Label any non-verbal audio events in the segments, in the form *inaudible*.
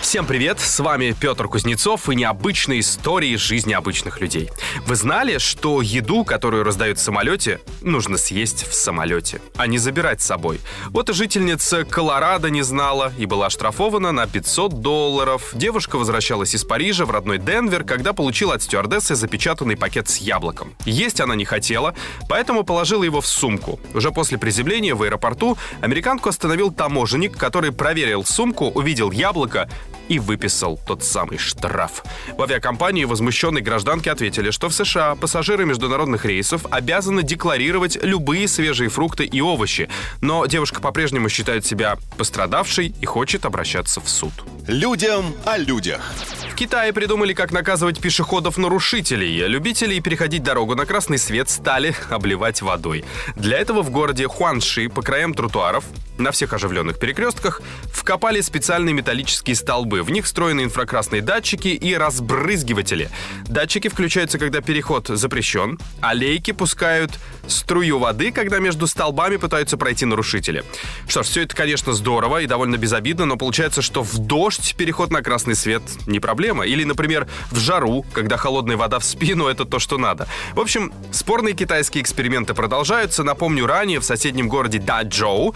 Всем привет, с вами Петр Кузнецов и необычные истории жизни обычных людей. Вы знали, что еду, которую раздают в самолете, нужно съесть в самолете, а не забирать с собой? Вот и жительница Колорадо не знала и была оштрафована на 500 долларов. Девушка возвращалась из Парижа в родной Денвер, когда получила от стюардессы запечатанный пакет с яблоком. Есть она не хотела, поэтому положила его в сумку. Уже после приземления в аэропорту американку остановил таможенник, который проверил сумку, увидел яблоко и выписал тот самый штраф. В авиакомпании возмущенной гражданки ответили, что в США пассажиры международных рейсов обязаны декларировать любые свежие фрукты и овощи, но девушка по-прежнему считает себя пострадавшей и хочет обращаться в суд. Людям о людях. В Китае придумали, как наказывать пешеходов-нарушителей. Любителей переходить дорогу на красный свет стали *laughs* обливать водой. Для этого в городе Хуанши по краям тротуаров на всех оживленных перекрестках вкопали специальные металлические столбы. В них встроены инфракрасные датчики и разбрызгиватели. Датчики включаются, когда переход запрещен, а лейки пускают струю воды, когда между столбами пытаются пройти нарушители. Что ж, все это, конечно, здорово и довольно безобидно, но получается, что в дождь переход на красный свет не проблема. Или, например, в жару, когда холодная вода в спину — это то, что надо. В общем, спорные китайские эксперименты продолжаются. Напомню, ранее в соседнем городе Даджоу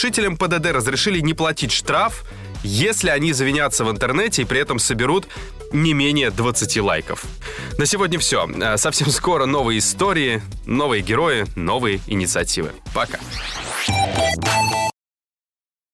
нарушителям ПДД разрешили не платить штраф, если они завинятся в интернете и при этом соберут не менее 20 лайков. На сегодня все. Э, совсем *laughs* скоро новые истории, новые герои, новые инициативы. Пока.